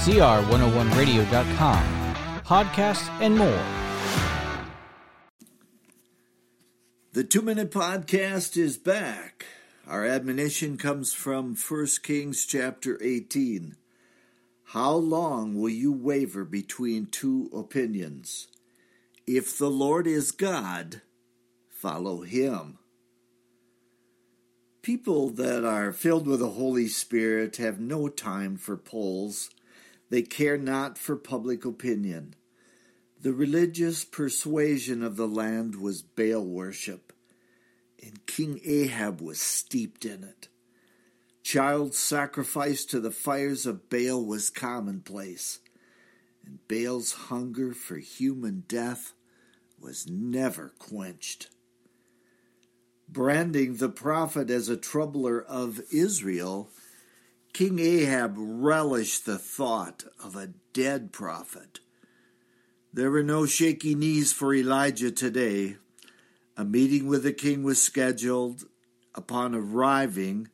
CR101radio.com, podcasts, and more. The Two Minute Podcast is back. Our admonition comes from 1 Kings chapter 18. How long will you waver between two opinions? If the Lord is God, follow him. People that are filled with the Holy Spirit have no time for polls. They care not for public opinion. The religious persuasion of the land was Baal worship, and King Ahab was steeped in it. Child sacrifice to the fires of Baal was commonplace, and Baal's hunger for human death was never quenched. Branding the prophet as a troubler of Israel, King Ahab relished the thought of a dead prophet. There were no shaky knees for Elijah today. A meeting with the king was scheduled. Upon arriving,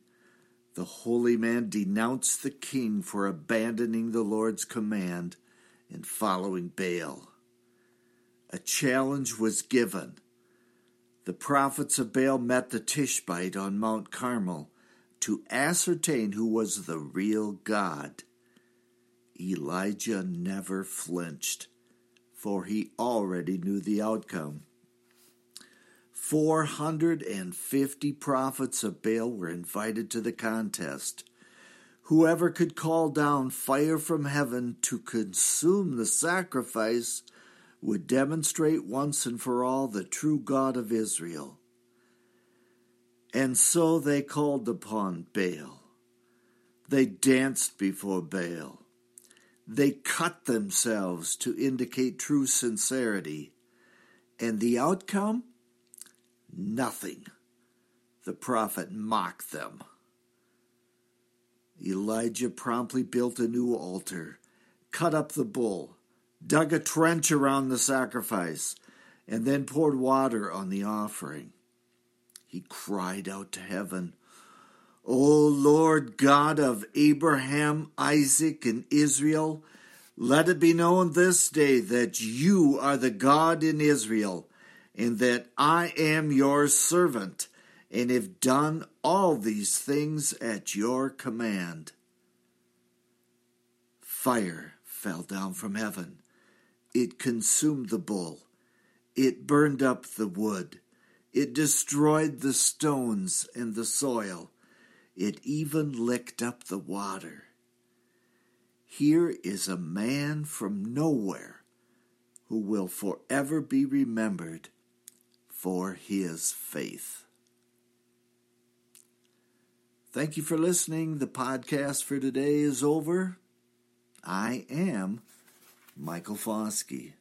the holy man denounced the king for abandoning the Lord's command and following Baal. A challenge was given. The prophets of Baal met the Tishbite on Mount Carmel to ascertain who was the real God. Elijah never flinched, for he already knew the outcome. 450 prophets of Baal were invited to the contest. Whoever could call down fire from heaven to consume the sacrifice would demonstrate once and for all the true God of Israel. And so they called upon Baal. They danced before Baal. They cut themselves to indicate true sincerity. And the outcome? Nothing. The prophet mocked them. Elijah promptly built a new altar, cut up the bull, dug a trench around the sacrifice, and then poured water on the offering. He cried out to heaven, O Lord God of Abraham, Isaac, and Israel, let it be known this day that you are the God in Israel and that I am your servant, and have done all these things at your command. Fire fell down from heaven. It consumed the bull. It burned up the wood. It destroyed the stones and the soil. It even licked up the water. Here is a man from nowhere who will forever be remembered for his faith. Thank you for listening. The podcast for today is over. I am Michael Foskey.